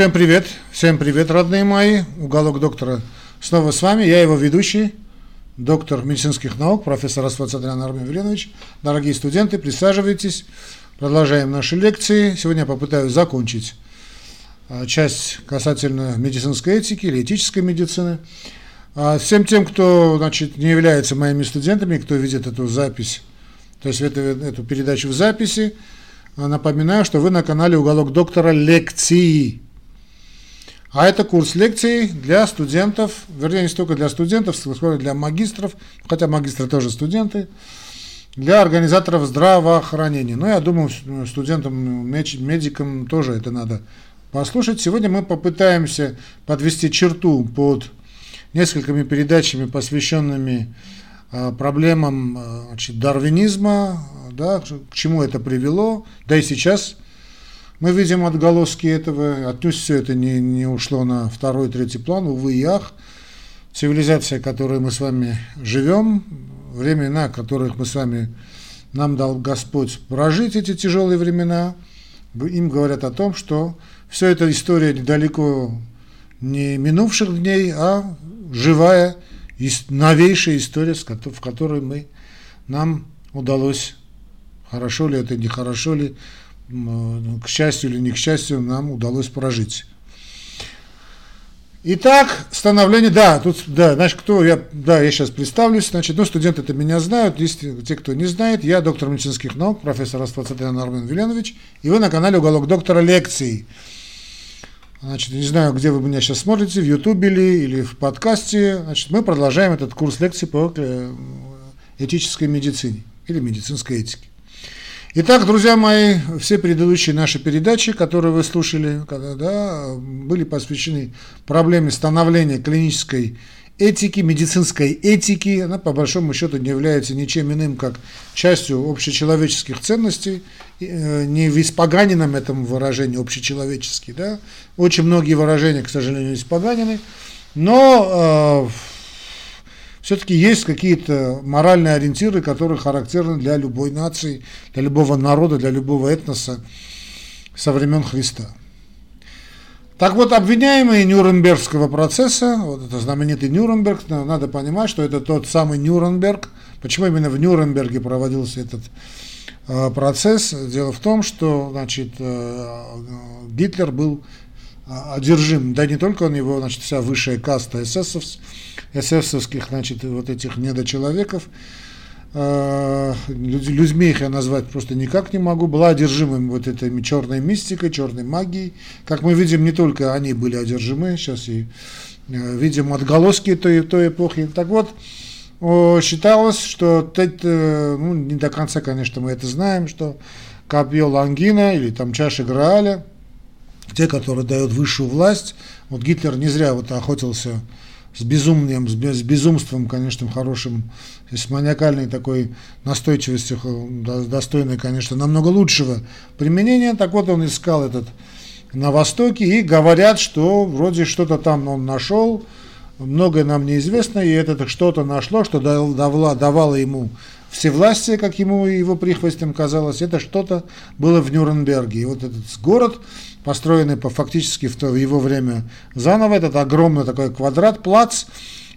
всем привет, всем привет, родные мои. Уголок доктора снова с вами. Я его ведущий, доктор медицинских наук, профессор Асфат Садрян Армен Веленович. Дорогие студенты, присаживайтесь. Продолжаем наши лекции. Сегодня я попытаюсь закончить а, часть касательно медицинской этики или этической медицины. А, всем тем, кто значит, не является моими студентами, кто видит эту запись, то есть эту, эту передачу в записи, напоминаю, что вы на канале «Уголок доктора» лекции. А это курс лекций для студентов, вернее, не столько для студентов, сколько для магистров, хотя магистры тоже студенты, для организаторов здравоохранения. Но я думаю, студентам, медикам тоже это надо послушать. Сегодня мы попытаемся подвести черту под несколькими передачами, посвященными а, проблемам а, значит, дарвинизма, да, к чему это привело, да и сейчас мы видим отголоски этого, отнюдь все это не, не ушло на второй, третий план, увы и ах. Цивилизация, в которой мы с вами живем, времена, которых мы с вами, нам дал Господь прожить эти тяжелые времена, им говорят о том, что все это история недалеко не минувших дней, а живая, новейшая история, в которой мы, нам удалось, хорошо ли это, нехорошо ли, к счастью или не к счастью, нам удалось прожить. Итак, становление, да, тут, да, значит, кто, я, да, я сейчас представлюсь, значит, ну, студенты это меня знают, есть те, кто не знает, я доктор медицинских наук, профессор Асфальцатян Армен Веленович, и вы на канале «Уголок доктора лекций». Значит, не знаю, где вы меня сейчас смотрите, в Ютубе или, или в подкасте, значит, мы продолжаем этот курс лекций по э, этической медицине или медицинской этике. Итак, друзья мои, все предыдущие наши передачи, которые вы слушали, когда, да, были посвящены проблеме становления клинической этики, медицинской этики. Она, по большому счету, не является ничем иным, как частью общечеловеческих ценностей, э, не в испоганенном этом выражении общечеловеческий. Да? Очень многие выражения, к сожалению, испоганены, но э, все-таки есть какие-то моральные ориентиры, которые характерны для любой нации, для любого народа, для любого этноса со времен Христа. Так вот, обвиняемые Нюрнбергского процесса, вот это знаменитый Нюрнберг, надо понимать, что это тот самый Нюрнберг. Почему именно в Нюрнберге проводился этот э, процесс? Дело в том, что значит, э, Гитлер был одержим, да не только он, его, значит, вся высшая каста эсэсовцев, эсэсовских, значит, вот этих недочеловеков, э, людьми их я назвать просто никак не могу, была одержимым вот этой черной мистикой, черной магией. Как мы видим, не только они были одержимы, сейчас и э, видим отголоски той, той эпохи. Так вот, считалось, что это, ну, не до конца, конечно, мы это знаем, что копье Лангина или там чаша Грааля – те, которые дают высшую власть. Вот Гитлер не зря вот охотился с безумием, с безумством, конечно, хорошим, с маниакальной такой настойчивостью, достойной, конечно, намного лучшего применения. Так вот, он искал этот на Востоке, и говорят, что вроде что-то там он нашел, многое нам неизвестно, и это что-то нашло, что давало ему всевластие, как ему и его прихвостям казалось, это что-то было в Нюрнберге. И вот этот город, построенный по, фактически в, то, в его время заново, этот огромный такой квадрат, плац,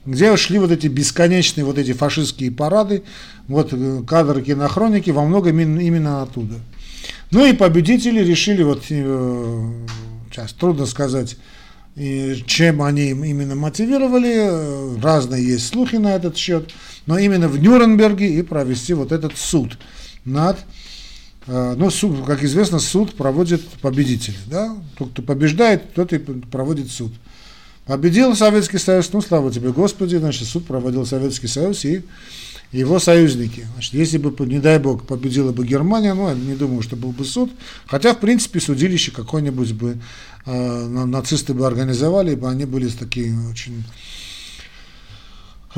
где шли вот эти бесконечные вот эти фашистские парады, вот э, кадры кинохроники во многом именно оттуда. Ну и победители решили, вот э, сейчас трудно сказать, чем они именно мотивировали, разные есть слухи на этот счет, но именно в Нюрнберге и провести вот этот суд над э, ну, суд, как известно, суд проводит победитель. Да? Тот, кто побеждает, тот и проводит суд. Победил Советский Союз, ну, слава тебе, Господи, значит, суд проводил Советский Союз и его союзники. Значит, если бы, не дай бог, победила бы Германия, ну, я не думаю, что был бы суд. Хотя, в принципе, судилище какое-нибудь бы э, нацисты бы организовали, ибо они были такие очень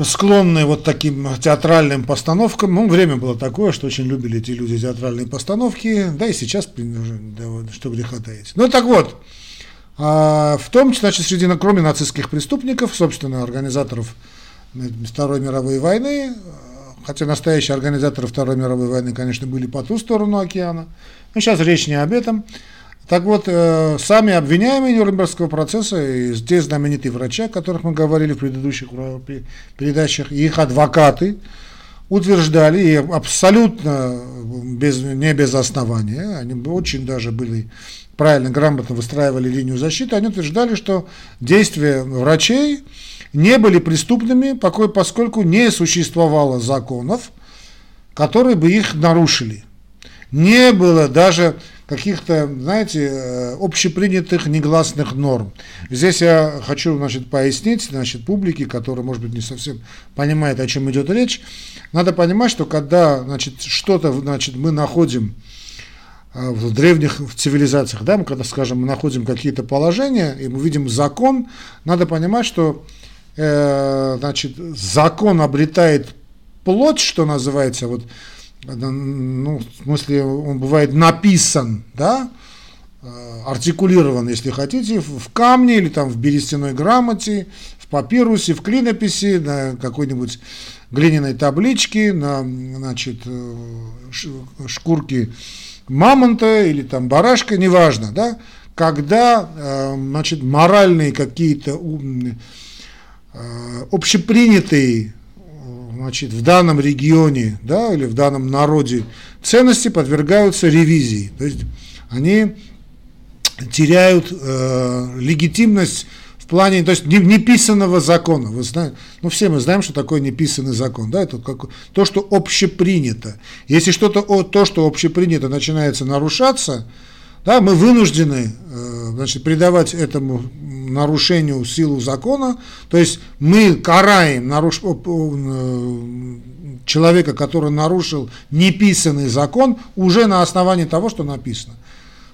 склонные вот таким театральным постановкам. Ну, время было такое, что очень любили эти люди театральные постановки, да и сейчас, да, что греха таить. Ну, так вот, а, в том, значит, среди, кроме нацистских преступников, собственно, организаторов Второй мировой войны, хотя настоящие организаторы Второй мировой войны, конечно, были по ту сторону океана, но сейчас речь не об этом, Так вот, э, сами обвиняемые Нюрнбергского процесса, и те знаменитые врачи, о которых мы говорили в предыдущих передачах, и их адвокаты утверждали, и абсолютно без, не без основания, они очень даже были правильно, грамотно выстраивали линию защиты, они утверждали, что действия врачей не были преступными, поскольку не существовало законов, которые бы их нарушили. Не было даже каких-то, знаете, э, общепринятых негласных норм. Здесь я хочу, значит, пояснить, значит, публике, которая, может быть, не совсем понимает, о чем идет речь. Надо понимать, что когда, значит, что-то, значит, мы находим э, в древних цивилизациях, да, мы когда, скажем, мы находим какие-то положения, и мы видим закон, надо понимать, что, э, значит, закон обретает плоть, что называется, вот, ну, в смысле, он бывает написан, да, э, артикулирован, если хотите, в камне или там в берестяной грамоте, в папирусе, в клинописи, на какой-нибудь глиняной табличке, на значит, э, шкурке мамонта или там барашка, неважно, да, когда э, значит, моральные какие-то общепринятые значит, в данном регионе да, или в данном народе ценности подвергаются ревизии. То есть они теряют э, легитимность в плане, то есть неписанного закона. Вы знаете, ну все мы знаем, что такое неписанный закон, да, это как, то, что общепринято. Если что-то, то, что общепринято, начинается нарушаться, да, мы вынуждены э, значит, придавать этому нарушению силу закона, то есть мы караем наруш... Э, человека, который нарушил неписанный закон, уже на основании того, что написано.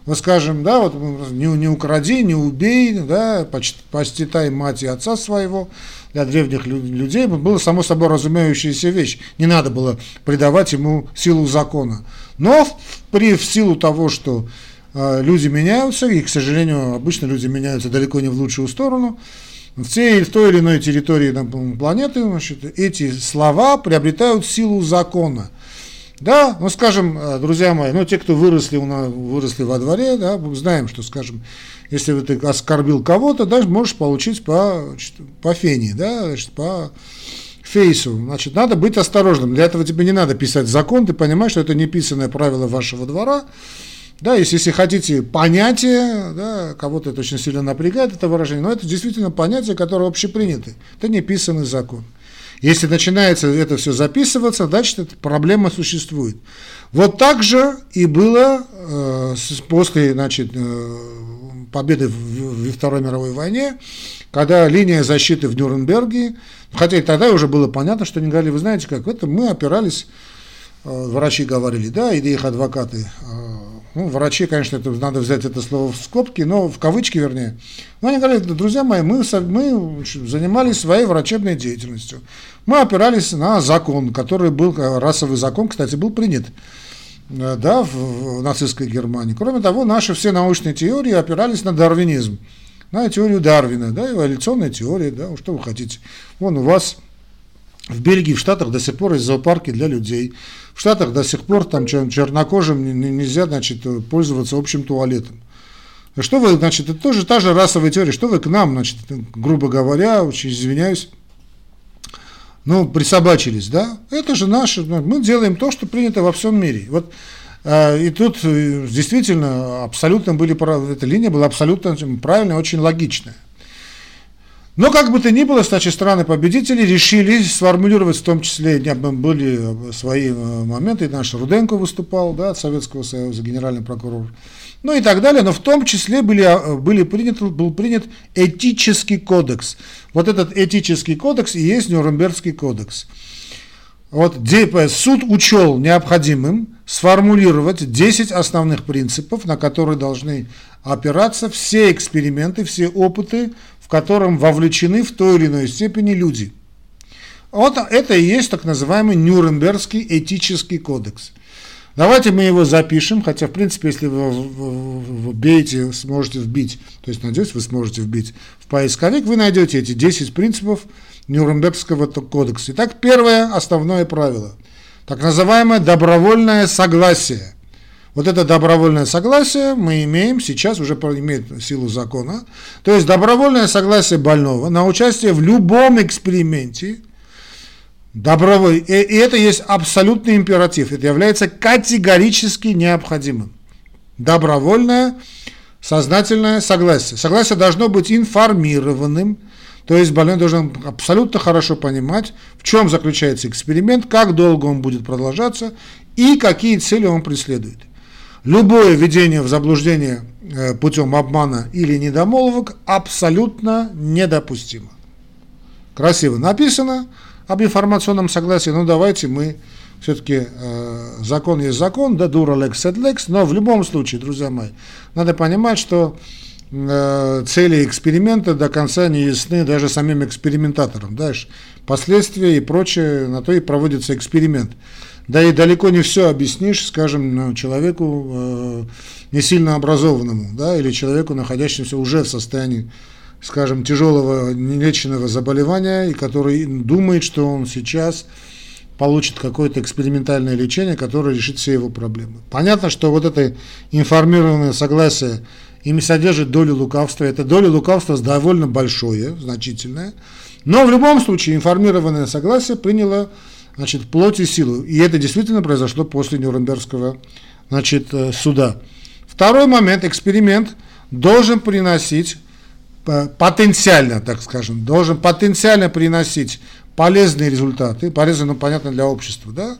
Вот скажем, да, вот не, не укради, не убей, да, почитай мать и отца своего, для древних людей было само собой разумеющаяся вещь. Не надо было придавать ему силу закона. Но при, в силу того, что люди меняются, и, к сожалению, обычно люди меняются далеко не в лучшую сторону. В, tej, в той или иной территории планеты значит, эти слова приобретают силу закона. Да, ну скажем, э, друзья мои, ну те, кто выросли, у нас, выросли во дворе, да, знаем, что, скажем, если ты оскорбил кого-то, да, можешь получить по, значит, по фене, да, значит, по фейсу. Значит, надо быть осторожным. Для этого тебе не надо писать закон, ты понимаешь, что это неписанное правило вашего двора, да, если, если хотите понятие, да, кого-то это очень сильно напрягает, это выражение, но это действительно понятие, которое общепринято. Это не писанный закон. Если начинается это все записываться, значит, эта проблема существует. Вот так же и было э, после значит, э, победы в, в Второй мировой войне, когда линия защиты в Нюрнберге, хотя и тогда уже было понятно, что они говорили, вы знаете как, это мы опирались, э, врачи говорили, да, или их адвокаты, э, ну, врачи, конечно, это, надо взять это слово в скобки, но в кавычки вернее. Но они говорят, друзья мои, мы, мы занимались своей врачебной деятельностью. Мы опирались на закон, который был, э, расовый закон, кстати, был принят э, да, в, в нацистской Германии. Кроме того, наши все научные теории опирались на дарвинизм, на теорию Дарвина, да, эволюционная теория, да, что вы хотите. Вон у вас в Бельгии, в Штатах до сих пор есть зоопарки для людей. В Штатах до сих пор там чернокожим нельзя, значит, пользоваться общим туалетом. Что вы, значит, это тоже та же расовая теория, что вы к нам, значит, грубо говоря, очень извиняюсь, ну, присобачились, да? Это же наше, ну, мы делаем то, что принято во всем мире. Вот а, и тут э, действительно абсолютно были, эта линия была абсолютно правильная, очень логичная. Но как бы то ни было, значит, страны-победители решили сформулировать, в том числе были свои э, моменты, и наш Руденко выступал, да, от Советского Союза, генеральный прокурор, ну и так далее, но в том числе были, э, были принят, был принят этический кодекс. Вот этот этический кодекс и есть Нюрнбергский кодекс. Вот суд учел необходимым сформулировать 10 основных принципов, на которые должны опираться все эксперименты, все опыты котором вовлечены в той или иной степени люди. Вот это и есть так называемый Нюрнбергский этический кодекс. Давайте мы его запишем, хотя, в принципе, если вы вбейте, сможете вбить, то есть, надеюсь, вы сможете вбить в поисковик, вы найдете эти 10 принципов Нюрнбергского кодекса. Итак, первое основное правило, так называемое добровольное согласие. Вот это добровольное согласие мы имеем сейчас, уже имеет силу закона. То есть добровольное согласие больного на участие в любом эксперименте, доброволь, и, и это есть абсолютный императив, это является категорически необходимым. Добровольное сознательное согласие. Согласие должно быть информированным, то есть больной должен абсолютно хорошо понимать, в чем заключается эксперимент, как долго он будет продолжаться и какие цели он преследует. Любое введение в заблуждение э, путем обмана или недомолвок абсолютно недопустимо. Красиво написано об информационном согласии, но давайте мы все-таки э, закон есть закон, да, дура лекс et lex, но в любом случае, друзья мои, надо понимать, что э, цели эксперимента до конца не ясны даже самим экспериментаторам. Дальше последствия и прочее, на то и проводится эксперимент. Да и далеко не все объяснишь, скажем, ну, человеку э, не сильно образованному, да, или человеку, находящемуся уже в состоянии, скажем, тяжелого нелеченного заболевания, и который думает, что он сейчас получит какое-то экспериментальное лечение, которое решит все его проблемы. Понятно, что вот это информированное согласие ими содержит долю лукавства. Это доля лукавства довольно большое, значительное. Но в любом случае информированное согласие приняло значит, плоть и силу. И это действительно произошло после Нюрнбергского значит, э, суда. Второй момент, эксперимент должен приносить э, потенциально, так скажем, должен потенциально приносить полезные результаты, полезные, ну, понятно, для общества, да,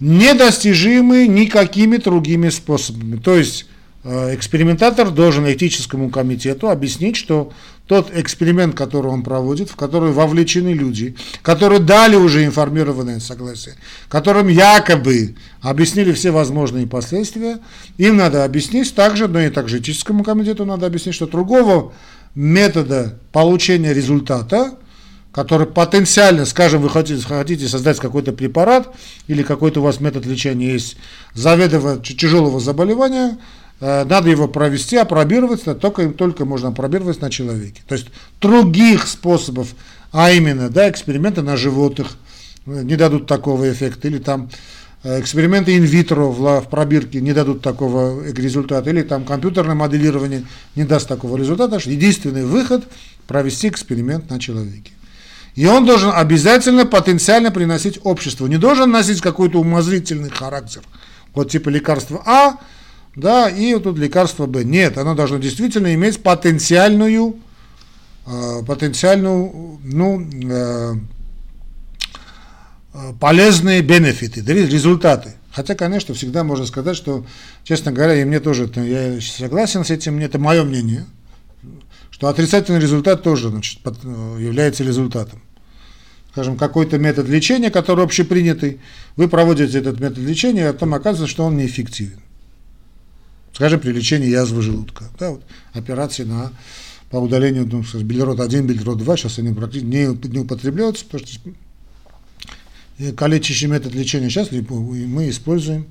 недостижимые никакими другими способами. То есть экспериментатор должен этическому комитету объяснить, что тот эксперимент, который он проводит, в который вовлечены люди, которые дали уже информированное согласие, которым якобы объяснили все возможные последствия, им надо объяснить также, но и также этическому комитету надо объяснить, что другого метода получения результата, который потенциально, скажем, вы хотите, хотите создать какой-то препарат или какой-то у вас метод лечения есть заведомо тяжелого заболевания, Э, надо его провести, опробировать, только только можно опробировать на человеке. То есть других способов, а именно да, эксперименты на животных э, не дадут такого эффекта, или там э, эксперименты инвитро в, в пробирке не дадут такого результата, или там компьютерное моделирование не даст такого результата. Единственный выход – провести эксперимент на человеке. И он должен обязательно потенциально приносить обществу, не должен носить какой-то умозрительный характер. Вот типа лекарства А – да, и вот тут лекарство Б. Нет, оно должно действительно иметь потенциальную, э, потенциальную, ну, э, э, полезные бенефиты, результаты. Хотя, конечно, всегда можно сказать, что, честно говоря, и мне тоже, я согласен с этим, это мое мнение, что отрицательный результат тоже значит, является результатом. Скажем, какой-то метод лечения, который общепринятый, вы проводите этот метод лечения, а потом оказывается, что он неэффективен скажем, при лечении язвы желудка. Да, вот, операции на, по удалению ну, билирод 1, билирод 2, сейчас они практически не, не употребляются, потому что калечащий метод лечения сейчас мы используем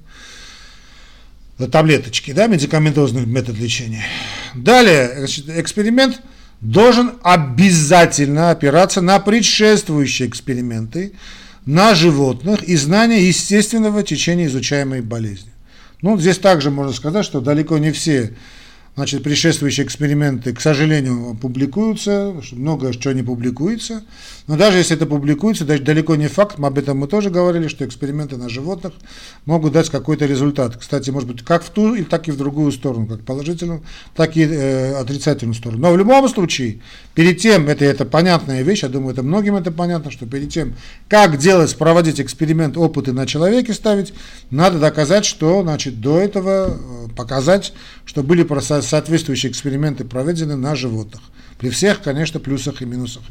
таблеточки, да, медикаментозный метод лечения. Далее, значит, эксперимент должен обязательно опираться на предшествующие эксперименты на животных и знания естественного течения изучаемой болезни. Ну, здесь также можно сказать, что далеко не все Значит, предшествующие эксперименты, к сожалению, публикуются, много чего не публикуется. Но даже если это публикуется, даже далеко не факт, об этом мы тоже говорили, что эксперименты на животных могут дать какой-то результат. Кстати, может быть, как в ту, так и в другую сторону, как положительную, так и э, отрицательную сторону. Но в любом случае, перед тем, это, это понятная вещь, я думаю, это многим это понятно, что перед тем, как делать, проводить эксперимент, опыты на человеке ставить, надо доказать, что, значит, до этого э, показать, что были соответствующие эксперименты проведены на животных. При всех, конечно, плюсах и минусах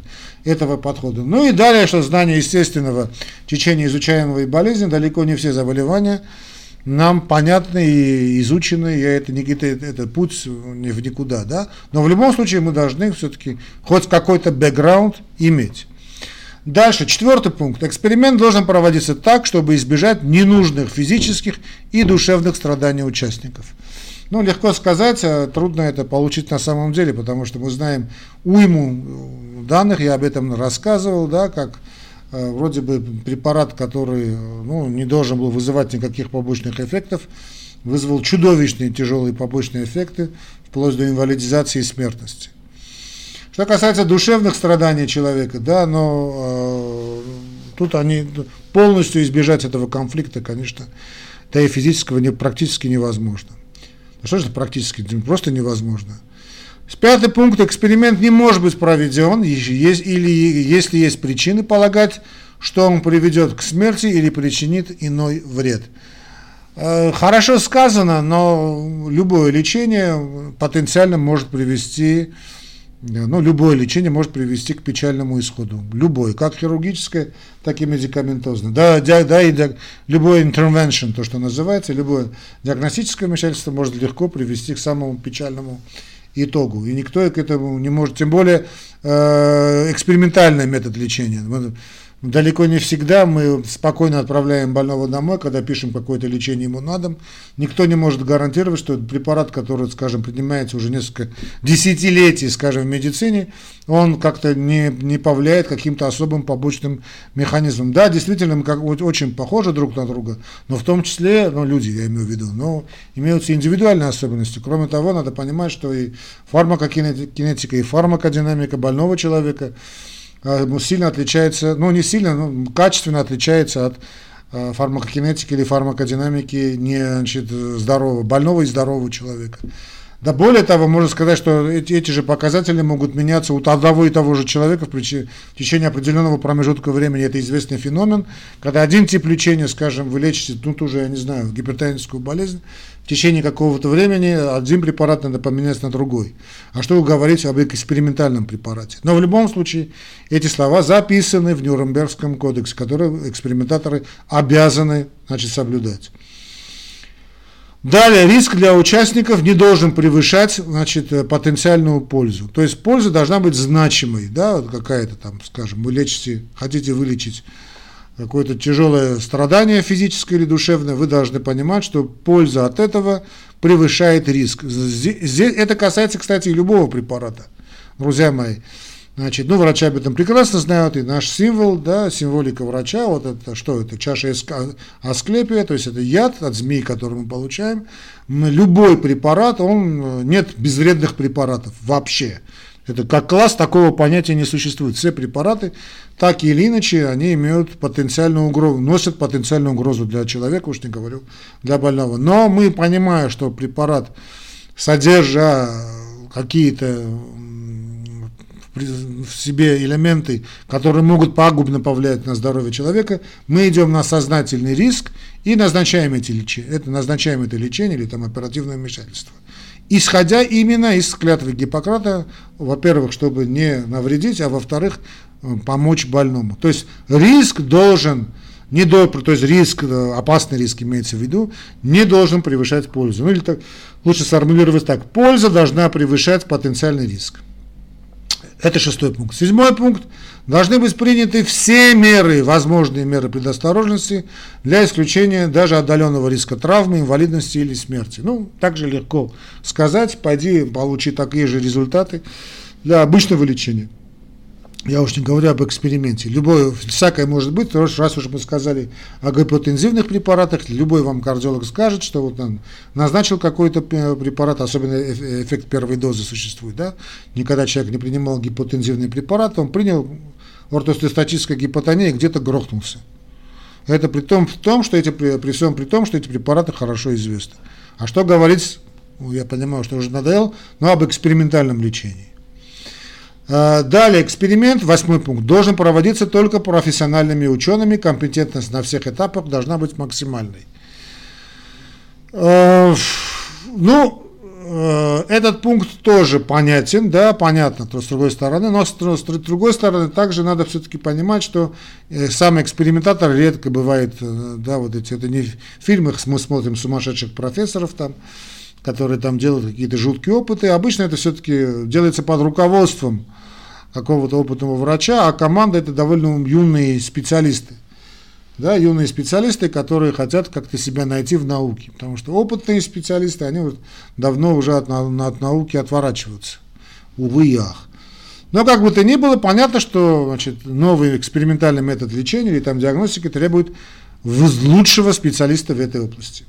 этого подхода. Ну и далее, что знание естественного течения изучаемой болезни, далеко не все заболевания нам понятны и изучены, и это, не, это, это путь не в никуда, да. Но в любом случае мы должны все-таки хоть какой-то бэкграунд иметь. Дальше, четвертый пункт. Эксперимент должен проводиться так, чтобы избежать ненужных физических и душевных страданий участников. Ну, легко сказать, а трудно это получить на самом деле, потому что мы знаем уйму данных, я об этом рассказывал, да, как э, вроде бы препарат, который ну, не должен был вызывать никаких побочных эффектов, вызвал чудовищные тяжелые побочные эффекты, вплоть до инвалидизации и смертности. Что касается душевных страданий человека, да, но э, тут они полностью избежать этого конфликта, конечно, да и физического не, практически невозможно. Ну что же практически? Просто невозможно. Пятый пункт. Эксперимент не может быть проведен, есть, или если есть причины полагать, что он приведет к смерти или причинит иной вред. Э, хорошо сказано, но любое лечение потенциально может привести, ну, любое лечение может привести к печальному исходу. Любое, как хирургическое, так и медикаментозное. Да, да, да и да, любой intervention, то, что называется, любое диагностическое вмешательство может легко привести к самому печальному итогу. И никто к этому не может, тем более э, экспериментальный метод лечения. Далеко не всегда мы спокойно отправляем больного домой, когда пишем какое-то лечение ему на дом. Никто не может гарантировать, что этот препарат, который, скажем, принимается уже несколько десятилетий, скажем, в медицине, он как-то не, не повлияет каким-то особым побочным механизмом. Да, действительно, мы как, очень похожи друг на друга, но в том числе, ну, люди, я имею в виду, но имеются индивидуальные особенности. Кроме того, надо понимать, что и фармакокинетика, и фармакодинамика больного человека – сильно отличается, ну не сильно, но качественно отличается от а, фармакокинетики или фармакодинамики не значит, здорового, больного и здорового человека. Да более того, можно сказать, что эти, эти же показатели могут меняться у одного и того же человека в, в течение определенного промежутка времени. Это известный феномен, когда один тип лечения, скажем, вы лечите, ну, тоже, я не знаю, гипертоническую болезнь, в течение какого-то времени один препарат надо поменять на другой. А что вы говорите об экспериментальном препарате? Но в любом случае эти слова записаны в Нюрнбергском кодексе, который экспериментаторы обязаны значит, соблюдать. Далее, риск для участников не должен превышать значит, э, потенциальную пользу. То есть польза должна быть значимой, да, какая-то там, скажем, вы лечите, хотите вылечить какое-то тяжелое страдание физическое или душевное, вы должны понимать, что польза от этого превышает риск. Это касается, кстати, и любого препарата, друзья мои. Значит, ну, врачи об этом прекрасно знают, и наш символ, да, символика врача, вот это, что это, чаша асклепия, то есть это яд от змей, который мы получаем. Любой препарат, он, нет безвредных препаратов вообще. Это как класс, такого понятия не существует. Все препараты, так или иначе, они имеют потенциальную угрозу, носят потенциальную угрозу для человека, уж не говорю, для больного. Но мы, понимая, что препарат, содержа какие-то в себе элементы, которые могут пагубно повлиять на здоровье человека, мы идем на сознательный риск и назначаем эти лечения, это назначаем это лечение или там оперативное вмешательство. Исходя именно из клятвы Гиппократа, во-первых, чтобы не навредить, а во-вторых, помочь больному. То есть риск должен не до, то есть риск, опасный риск имеется в виду, не должен превышать пользу. Ну или так, лучше сформулировать так, польза должна превышать потенциальный риск. Это шестой пункт. Седьмой пункт. Должны быть приняты все меры, возможные меры предосторожности для исключения даже отдаленного риска травмы, инвалидности или смерти. Ну, также легко сказать, пойди получи такие же результаты для обычного лечения. Я уж не говорю об эксперименте. Любое, всякое может быть, раз уж мы сказали о гипотензивных препаратах, любой вам кардиолог скажет, что вот он назначил какой-то препарат, особенно эффект первой дозы существует, да, никогда человек не принимал гипотензивный препарат, он принял ортостатическая гипотония и где-то грохнулся. Это при том, в том, что эти, при всем при том, что эти препараты хорошо известны. А что говорить, я понимаю, что уже надоел, но об экспериментальном лечении. А, далее, эксперимент, восьмой пункт, должен проводиться только профессиональными учеными, компетентность на всех этапах должна быть максимальной. А, ну, а, этот пункт тоже понятен, да, понятно, то с другой стороны, но с, другой стороны также надо все-таки понимать, что э, сам экспериментатор редко бывает, э, да, вот эти, это не в фильмах мы смотрим сумасшедших профессоров там, которые там делают какие-то жуткие опыты. Обычно это все-таки делается под руководством какого-то опытного врача, а команда это довольно юные специалисты. Да, юные специалисты, которые хотят как-то себя найти в науке. Потому что опытные специалисты, они вот давно уже от, от науки отворачиваются. Увы и ах. Но как бы то ни было, понятно, что значит, новый экспериментальный метод лечения или там диагностики требует лучшего специалиста в этой области.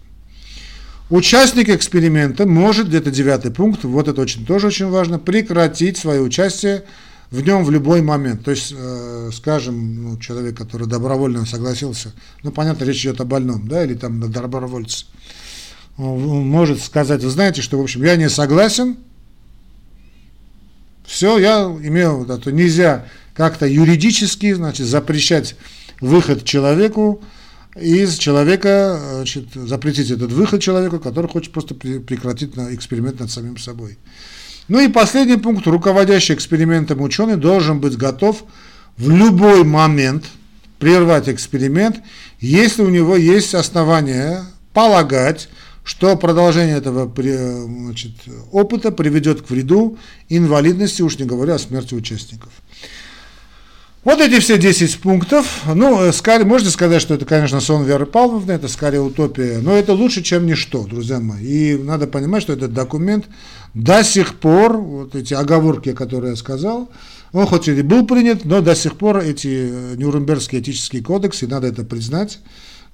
Участник эксперимента может, где-то девятый пункт, вот это очень, тоже очень важно, прекратить свое участие в нем в любой момент. То есть, э, скажем, ну, человек, который добровольно согласился, ну, понятно, речь идет о больном, да, или там на добровольце, может сказать, вы знаете, что, в общем, я не согласен, все, я имею, да, то нельзя как-то юридически, значит, запрещать выход человеку из человека, значит, запретить этот выход человеку, который хочет просто прекратить эксперимент над самим собой. Ну и последний пункт. Руководящий экспериментом ученый должен быть готов в любой момент прервать эксперимент, если у него есть основания полагать, что продолжение этого значит, опыта приведет к вреду инвалидности, уж не говоря о смерти участников. Вот эти все 10 пунктов. Ну, э, скорее, можно сказать, что это, конечно, сон Веры Павловны, это скорее утопия, но это лучше, чем ничто, друзья мои. И надо понимать, что этот документ до сих пор, вот эти оговорки, которые я сказал, он хоть и был принят, но до сих пор эти э, Нюрнбергские этические кодексы, надо это признать,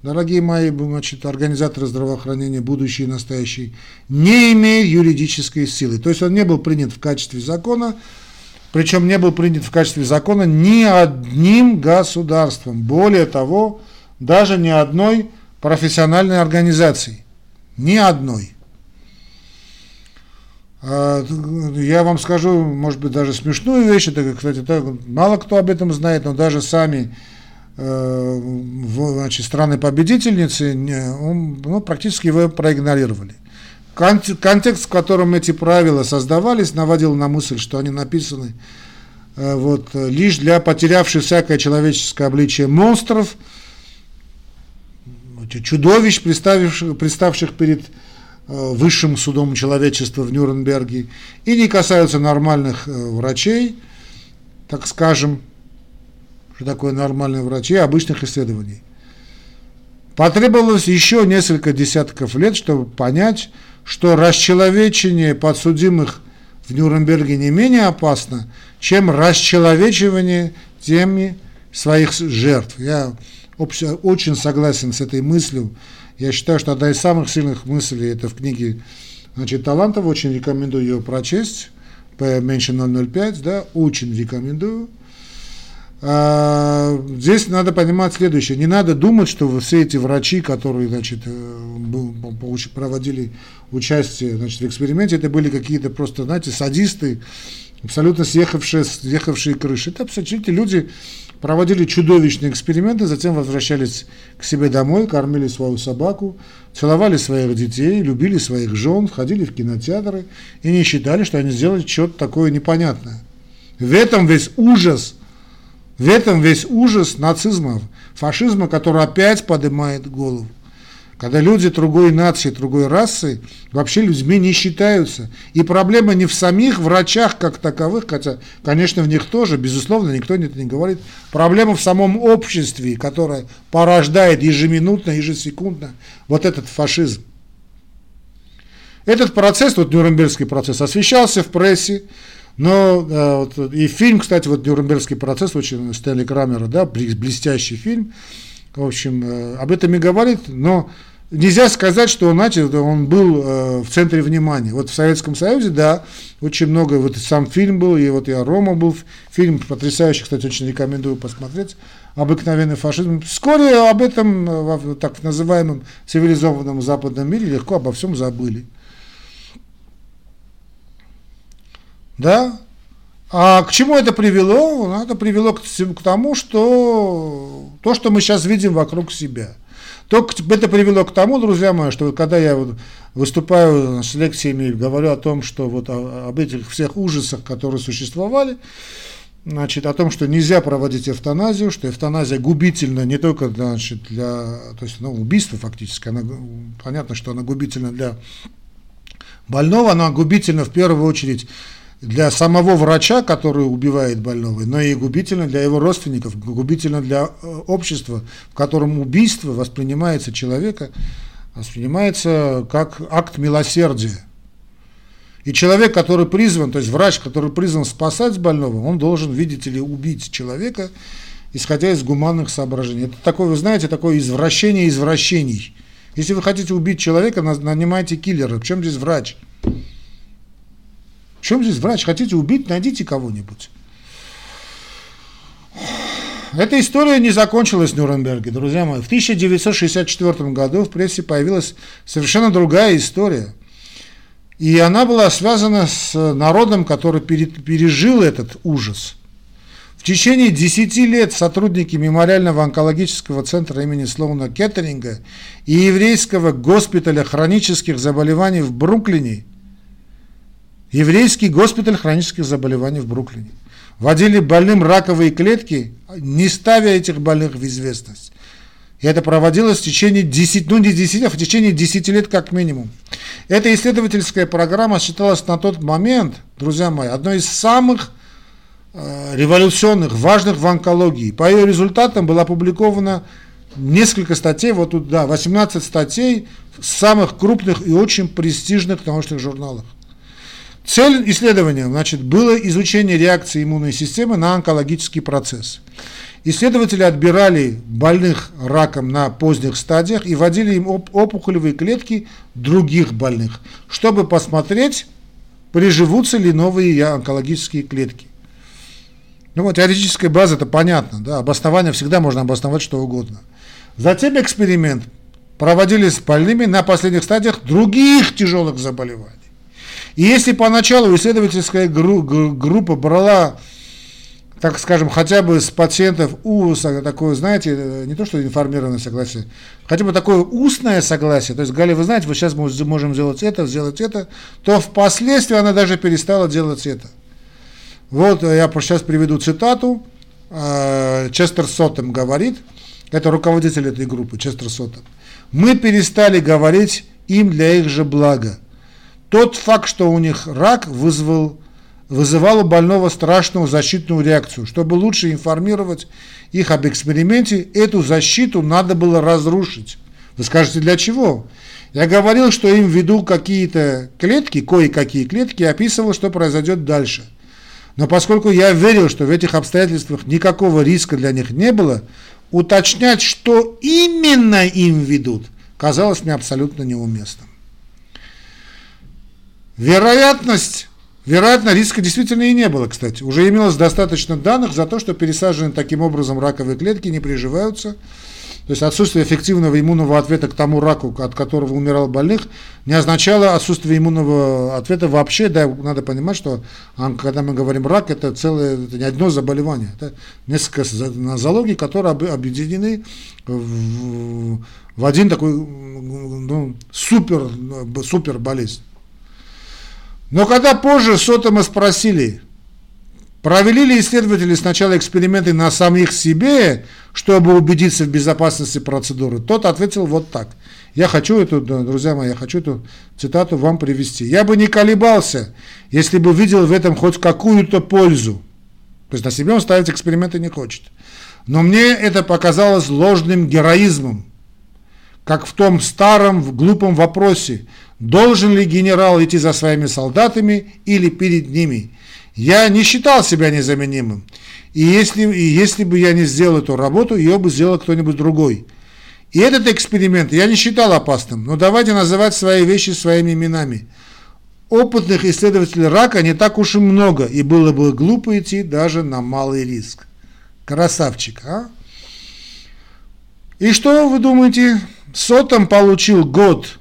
дорогие мои значит, организаторы здравоохранения, будущие и настоящие, не имеют юридической силы. То есть он не был принят в качестве закона, причем не был принят в качестве закона ни одним государством. Более того, даже ни одной профессиональной организацией. Ни одной. А, я вам скажу, может быть, даже смешную вещь, это, кстати, так, мало кто об этом знает, но даже сами э, значит, страны-победительницы ну, практически его проигнорировали. Контекст, в котором эти правила создавались, наводил на мысль, что они написаны э, вот, лишь для потерявших всякое человеческое обличие монстров, чудовищ, представивших, представших перед э, высшим судом человечества в Нюрнберге, и не касаются нормальных э, врачей, так скажем, что такое нормальные врачи, обычных исследований. Потребовалось еще несколько десятков лет, чтобы понять, что расчеловечение подсудимых в Нюрнберге не менее опасно, чем расчеловечивание теми своих жертв. Я очень согласен с этой мыслью. Я считаю, что одна из самых сильных мыслей это в книге значит, Талантов. Очень рекомендую ее прочесть. По меньше 005, да, очень рекомендую. А, здесь надо понимать следующее. Не надо думать, что все эти врачи, которые значит, э, проводили участие значит, в эксперименте, это были какие-то просто, знаете, садисты, абсолютно съехавшие, съехавшие крыши. Это абсолютно люди проводили чудовищные эксперименты, затем возвращались к себе домой, кормили свою собаку, целовали своих детей, любили своих жен, ходили в кинотеатры и не считали, что они сделали что-то такое непонятное. В этом весь ужас – в этом весь ужас нацизма, фашизма, который опять поднимает голову. Когда люди другой нации, другой расы вообще людьми не считаются. И проблема не в самих врачах как таковых, хотя, конечно, в них тоже, безусловно, никто это не говорит. Проблема в самом обществе, которое порождает ежеминутно, ежесекундно вот этот фашизм. Этот процесс, вот Нюрнбергский процесс, освещался в прессе, но э, вот, и фильм, кстати, вот Нюрнбергский процесс, очень Стэнли Крамера, да, блестящий фильм, в общем, э, об этом и говорит, но нельзя сказать, что он, знаете, он был э, в центре внимания. Вот в Советском Союзе, да, очень много, вот сам фильм был, и вот я Рома был, фильм потрясающий, кстати, очень рекомендую посмотреть, «Обыкновенный фашизм». Вскоре об этом, в так называемом цивилизованном западном мире легко обо всем забыли. Да? А к чему это привело? Ну, это привело к, тому, что то, что мы сейчас видим вокруг себя. То, это привело к тому, друзья мои, что когда я выступаю с лекциями и говорю о том, что вот об этих всех ужасах, которые существовали, значит, о том, что нельзя проводить эвтаназию, что эвтаназия губительна не только значит, для, то есть, ну, убийство фактически, она, понятно, что она губительна для больного, она губительна в первую очередь для самого врача, который убивает больного, но и губительно для его родственников, губительно для э, общества, в котором убийство воспринимается человека, воспринимается как акт милосердия. И человек, который призван, то есть врач, который призван спасать больного, он должен, видите ли, убить человека, исходя из гуманных соображений. Это такое, вы знаете, такое извращение извращений, Если вы хотите убить человека, нанимайте киллера. В чем здесь врач? Чем здесь врач? Хотите убить, найдите кого-нибудь. Эта история не закончилась в Нюрнберге, друзья мои. В 1964 году в прессе появилась совершенно другая история. И она была связана с народом, который пережил этот ужас. В течение 10 лет сотрудники мемориального онкологического центра имени Слоуна Кеттеринга и еврейского госпиталя хронических заболеваний в Бруклине, еврейский госпиталь хронических заболеваний в Бруклине, вводили больным раковые клетки, не ставя этих больных в известность. И это проводилось в течение 10, ну не 10, а в течение 10 лет как минимум. Эта исследовательская программа считалась на тот момент, друзья мои, одной из самых э, революционных, важных в онкологии. По ее результатам было опубликовано несколько статей, вот тут, да, 18 статей в самых крупных и очень престижных научных журналах. Цель исследования значит, было изучение реакции иммунной системы на онкологический процесс. Исследователи отбирали больных раком на поздних стадиях и вводили им опухолевые клетки других больных, чтобы посмотреть, приживутся ли новые онкологические клетки. Ну вот теоретическая база, это понятно, да, обоснование всегда можно обосновать что угодно. Затем эксперимент проводили с больными на последних стадиях других тяжелых заболеваний. И если поначалу исследовательская группа брала, так скажем, хотя бы с пациентов УСа такое, знаете, не то что информированное согласие, хотя бы такое устное согласие, то есть говорили, вы знаете, вот сейчас мы можем сделать это, сделать это, то впоследствии она даже перестала делать это. Вот я сейчас приведу цитату. Э, Честер Соттем говорит, это руководитель этой группы, Честер Соттем. Мы перестали говорить им для их же блага. Тот факт, что у них рак, вызвал, вызывал у больного страшную защитную реакцию. Чтобы лучше информировать их об эксперименте, эту защиту надо было разрушить. Вы скажете, для чего? Я говорил, что им введу какие-то клетки, кое-какие клетки, и описывал, что произойдет дальше. Но поскольку я верил, что в этих обстоятельствах никакого риска для них не было, уточнять, что именно им ведут, казалось мне абсолютно неуместным. Вероятность, вероятно, риска действительно и не было, кстати. Уже имелось достаточно данных за то, что пересаженные таким образом раковые клетки не приживаются. То есть отсутствие эффективного иммунного ответа к тому раку, от которого умирал больных, не означало отсутствие иммунного ответа вообще. Да, надо понимать, что когда мы говорим рак, это целое, это не одно заболевание, это несколько нозологий, которые объединены в, в один такой ну, супер, супер болезнь. Но когда позже Сотома спросили, провели ли исследователи сначала эксперименты на самих себе, чтобы убедиться в безопасности процедуры, тот ответил вот так. Я хочу эту, друзья мои, я хочу эту цитату вам привести. Я бы не колебался, если бы видел в этом хоть какую-то пользу. То есть на себе он ставить эксперименты не хочет. Но мне это показалось ложным героизмом, как в том старом глупом вопросе, Должен ли генерал идти за своими солдатами или перед ними? Я не считал себя незаменимым. И если, и если бы я не сделал эту работу, ее бы сделал кто-нибудь другой. И этот эксперимент я не считал опасным, но давайте называть свои вещи своими именами. Опытных исследователей рака не так уж и много, и было бы глупо идти даже на малый риск. Красавчик, а? И что вы думаете? Сотом получил год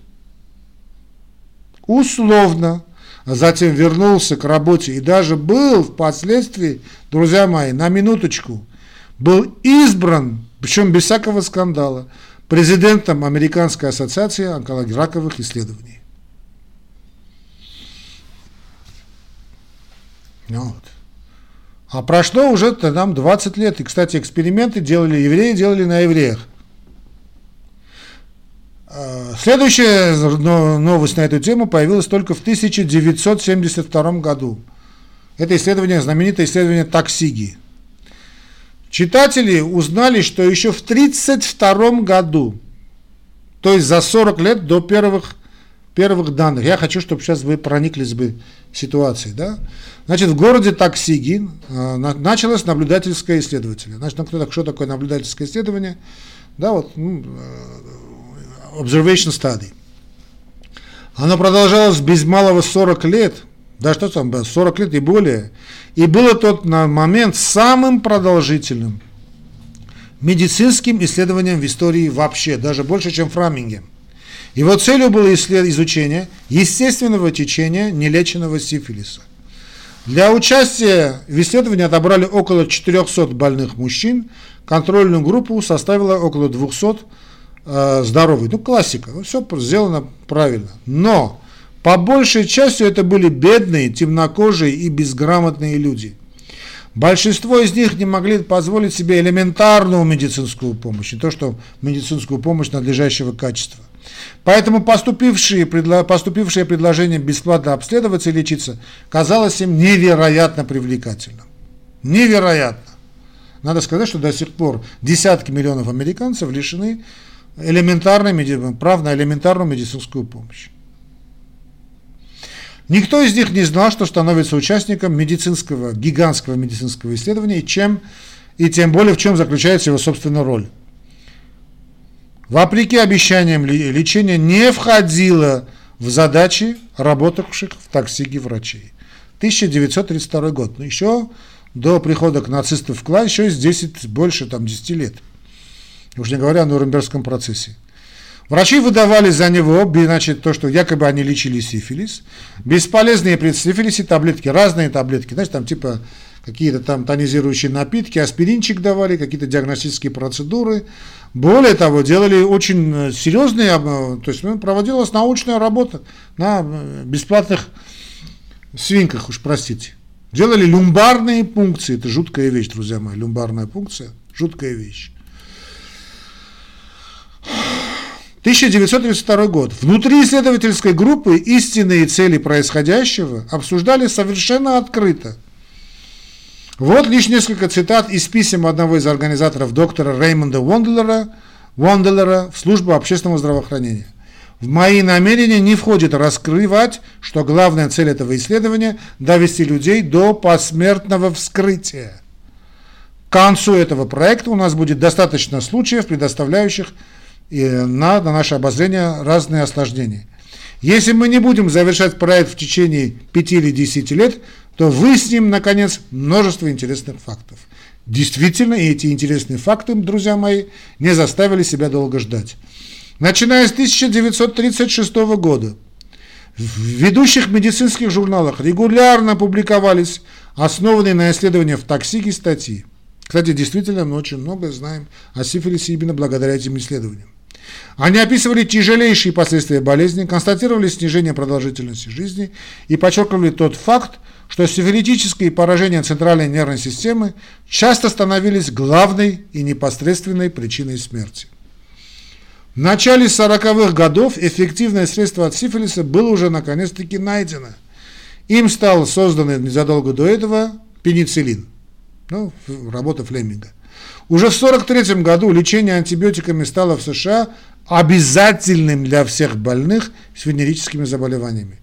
условно, а затем вернулся к работе и даже был впоследствии, друзья мои, на минуточку, был избран, причем без всякого скандала, президентом Американской ассоциации онкологии исследований. Ну вот. А прошло уже там 20 лет. И, кстати, эксперименты делали евреи, делали на евреях. Э, следующая новость на эту тему появилась только в 1972 году. Это исследование, знаменитое исследование Таксиги. Читатели узнали, что еще в 1932 году, то есть за 40 лет до первых, первых данных, я хочу, чтобы сейчас вы прониклись бы ситуацией, да? Значит, в городе Таксиги э, началось наблюдательское исследование. Значит, ну, кто, что такое наблюдательское исследование? Да, вот, ну, э, observation study. Оно продолжалось без малого 40 лет, да что там, 40 лет и более, и было тот на момент самым продолжительным медицинским исследованием в истории вообще, даже больше, чем Фрамингем. Его целью было изучение естественного течения нелеченного сифилиса. Для участия в исследовании отобрали около 400 больных мужчин, контрольную группу составила около 200 э, здоровых. Ну, классика, ну, все сделано правильно. Но по большей части это были бедные, темнокожие и безграмотные люди. Большинство из них не могли позволить себе элементарную медицинскую помощь, не то что медицинскую помощь надлежащего качества. Поэтому поступившие, поступившее предложение бесплатно обследоваться и лечиться казалось им невероятно привлекательным. Невероятно. Надо сказать, что до сих пор десятки миллионов американцев лишены элементарной, прав на элементарную медицинскую помощь. Никто из них не знал, что становится участником медицинского, гигантского медицинского исследования, и, чем, и тем более в чем заключается его собственная роль. Вопреки обещаниям лечения не входило в задачи работавших в таксиге врачей. 1932 год. Ну, еще до прихода к нацистам в класс, еще есть 10, больше там 10 лет. Уж не говоря о Нюрнбергском процессе. Врачи выдавали за него, значит, то, что якобы они лечили сифилис, бесполезные при сифилисе таблетки, разные таблетки, знаешь, там типа какие-то там тонизирующие напитки, аспиринчик давали, какие-то диагностические процедуры. Более того, делали очень э, серьезные, то есть ну, проводилась научная работа на э, бесплатных свинках, уж простите. Делали люмбарные пункции, это жуткая вещь, друзья мои, люмбарная пункция, жуткая вещь. 1932 год. Внутри исследовательской группы истинные цели происходящего обсуждали совершенно открыто. Вот лишь несколько цитат из писем одного из организаторов доктора Реймонда Вонделера, Вонделера в службу общественного здравоохранения. В мои намерения не входит раскрывать, что главная цель этого исследования – довести людей до посмертного вскрытия. К концу этого проекта у нас будет достаточно случаев, предоставляющих на, на наше обозрение разные осложнения. Если мы не будем завершать проект в течение 5 или 10 лет, то выясним, наконец, множество интересных фактов. Действительно, эти интересные факты, друзья мои, не заставили себя долго ждать. Начиная с 1936 года в ведущих медицинских журналах регулярно публиковались основанные на исследованиях в токсике статьи. Кстати, действительно, мы очень много знаем о сифилисе именно благодаря этим исследованиям. Они описывали тяжелейшие последствия болезни, констатировали снижение продолжительности жизни и подчеркивали тот факт, что сифилитические поражения центральной нервной системы часто становились главной и непосредственной причиной смерти. В начале 40-х годов эффективное средство от сифилиса было уже наконец-таки найдено. Им стал создан незадолго до этого пенициллин, ну, работа Флеминга. Уже в 1943 году лечение антибиотиками стало в США обязательным для всех больных с венерическими заболеваниями.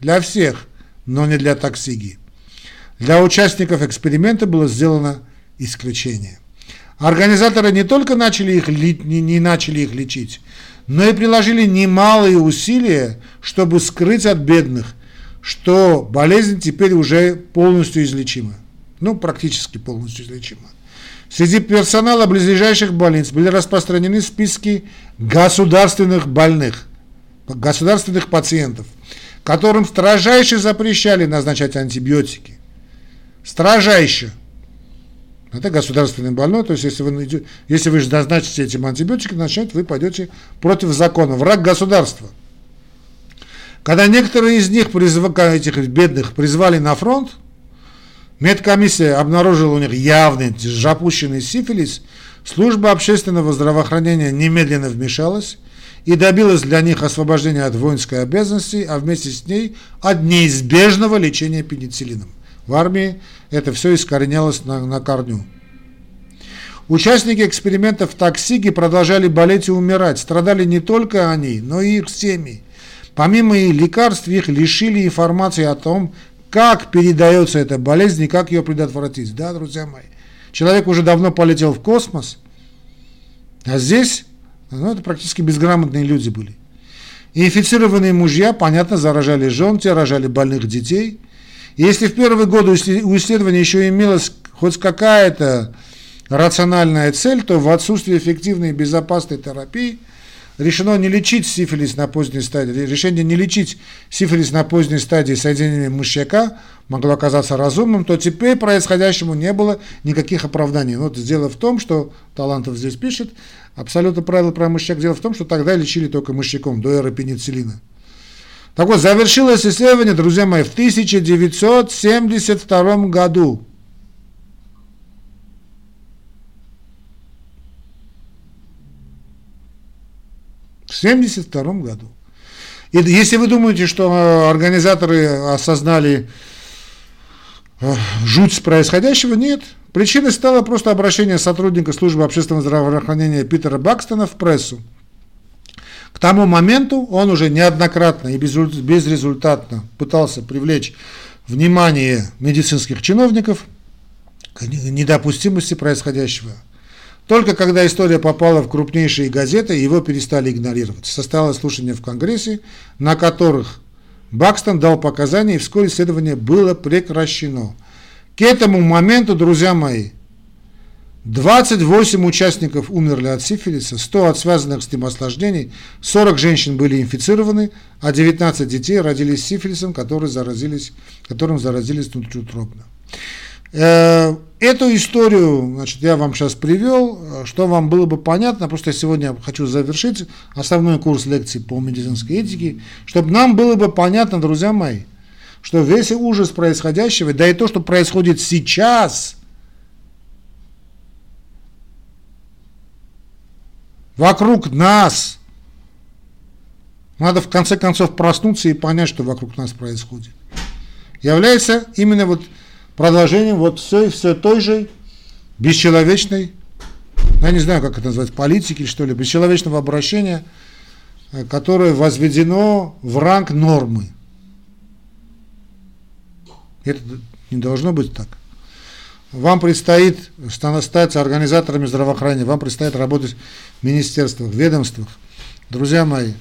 Для всех, но не для токсигии. Для участников эксперимента было сделано исключение. Организаторы не только начали их, не, не начали их лечить, но и приложили немалые усилия, чтобы скрыть от бедных, что болезнь теперь уже полностью излечима. Ну, практически полностью излечима. Среди персонала близлежащих больниц были распространены списки государственных больных, государственных пациентов, которым строжайше запрещали назначать антибиотики. Строжайше. Это государственный больной, то есть если вы, если вы назначите этим антибиотики, значит вы пойдете против закона, враг государства. Когда некоторые из них, этих бедных, призвали на фронт, Медкомиссия обнаружила у них явный запущенный сифилис, служба общественного здравоохранения немедленно вмешалась и добилась для них освобождения от воинской обязанности, а вместе с ней от неизбежного лечения пенициллином. В армии это все искоренялось на, на корню. Участники экспериментов в Токсиге продолжали болеть и умирать. Страдали не только они, но и их семьи. Помимо и лекарств, их лишили информации о том, как передается эта болезнь и как ее предотвратить. Да, друзья мои. Человек уже давно полетел в космос, а здесь Ну, это практически безграмотные люди были. И инфицированные мужья, понятно, заражали жен, те рожали больных детей. И если в первые годы у исследования еще имелась хоть какая-то рациональная цель, то в отсутствии эффективной и безопасной терапии решено не лечить сифилис на поздней стадии. Решение не лечить сифилис на поздней стадии соединением мышьяка могло оказаться разумным, то теперь происходящему не было никаких оправданий. Вот дело в том, что Талантов здесь пишет, абсолютно правило про мышьяк, дело в том, что тогда лечили только мышьяком, до эры пенициллина. Так вот, завершилось исследование, друзья мои, в 1972 году. 1972 году. И если вы думаете, что э, организаторы осознали э, жуть происходящего, нет. Причиной стало просто обращение сотрудника службы общественного здравоохранения Питера Бакстона в прессу. К тому моменту он уже неоднократно и безрезультатно пытался привлечь внимание медицинских чиновников к недопустимости происходящего. Только когда история попала в крупнейшие газеты, его перестали игнорировать. Состоялось слушание в Конгрессе, на которых Бакстон дал показания, и вскоре исследование было прекращено. К этому моменту, друзья мои, 28 участников умерли от сифилиса, 100 от связанных с ним осложнений, 40 женщин были инфицированы, а 19 детей родились сифилисом, которые заразились, которым заразились внутриутробно. Э, эту историю значит, я вам сейчас привел, что вам было бы понятно, просто я сегодня хочу завершить основной курс лекций по медицинской этике, чтобы нам было бы понятно, друзья мои, что весь ужас происходящего, да и то, что происходит сейчас, вокруг нас, надо в конце концов проснуться и понять, что вокруг нас происходит, является именно вот продолжением вот все, все той же бесчеловечной, я не знаю, как это назвать, политики, что ли, бесчеловечного обращения, э, которое возведено в ранг нормы. Это не должно быть так. Вам предстоит стать организаторами здравоохранения, вам предстоит работать в министерствах, в ведомствах. Друзья мои,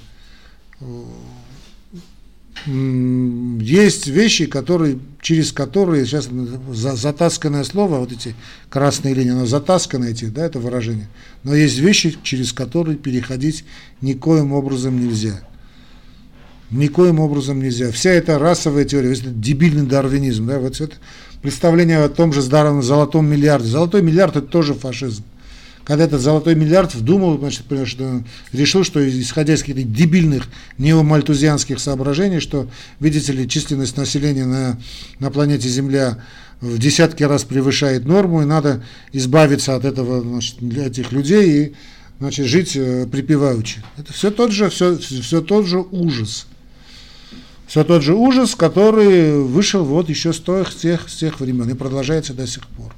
есть вещи, которые, через которые, сейчас затасканное слово, вот эти красные линии, оно затаскано эти, да, это выражение, но есть вещи, через которые переходить никоим образом нельзя. Никоим образом нельзя. Вся эта расовая теория, весь этот дебильный дарвинизм, да, вот это представление о том же золотом миллиарде. Золотой миллиард это тоже фашизм когда этот золотой миллиард вдумал, значит, что решил, что исходя из каких-то дебильных неомальтузианских соображений, что, видите ли, численность населения на, на планете Земля в десятки раз превышает норму, и надо избавиться от этого, значит, этих людей и значит, жить э, припеваючи. Это все тот же, все, все тот же ужас. Все тот же ужас, который вышел вот еще с тех, с тех, времен и продолжается до сих пор.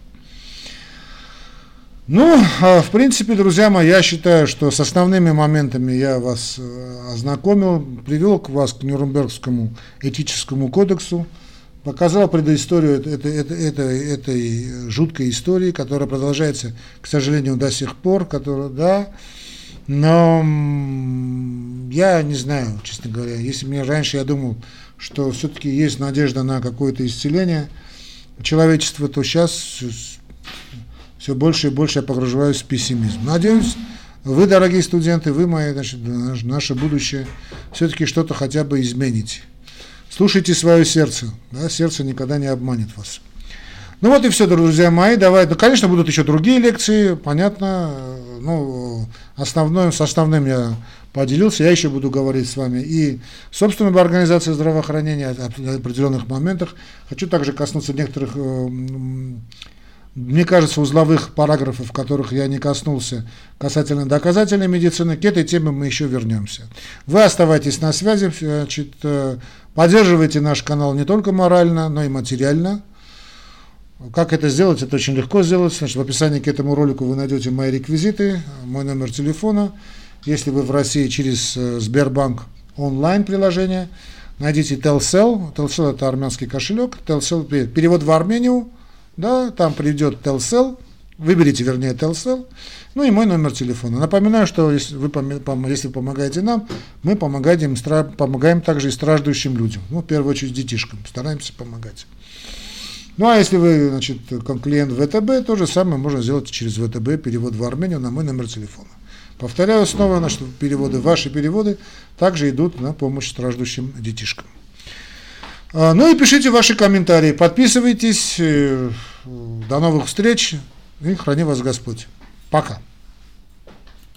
Ну, а, в принципе, друзья мои, я считаю, что с основными моментами я вас э, ознакомил, привел к вас к Нюрнбергскому этическому кодексу, показал предысторию этой, этой, этой, этой жуткой истории, которая продолжается, к сожалению, до сих пор, которая, да, но я не знаю, честно говоря, если мне раньше я думал, что все-таки есть надежда на какое-то исцеление человечества, то сейчас все больше и больше я погружаюсь в пессимизм. Надеюсь, вы, дорогие студенты, вы, мои, значит, наше будущее, все-таки что-то хотя бы измените. Слушайте свое сердце, да, сердце никогда не обманет вас. Ну вот и все, друзья мои, давай, ну, конечно, будут еще другие лекции, понятно, ну, основной, с основным я поделился, я еще буду говорить с вами и собственной организации здравоохранения о определенных моментах. Хочу также коснуться некоторых э, мне кажется, узловых параграфов, которых я не коснулся, касательно доказательной медицины, к этой теме мы еще вернемся. Вы оставайтесь на связи, значит, э, поддерживайте наш канал не только морально, но и материально. Как это сделать? Это очень легко сделать. Значит, в описании к этому ролику вы найдете мои реквизиты, мой номер телефона. Если вы в России через э, Сбербанк онлайн приложение, найдите Telcel. Telcel это армянский кошелек. Telcel перевод в Армению – да, там придет Telcel, Выберите, вернее, TLSL, ну и мой номер телефона. Напоминаю, что если вы, если помогаете нам, мы помогаем, помогаем также и страждущим людям. Ну, в первую очередь, детишкам. Стараемся помогать. Ну, а если вы, значит, клиент ВТБ, то же самое можно сделать через ВТБ, перевод в Армению на мой номер телефона. Повторяю снова, значит, переводы, ваши переводы также идут на помощь страждущим детишкам. А, ну и пишите ваши комментарии, подписывайтесь. Э, до новых встреч и храни вас Господь. Пока.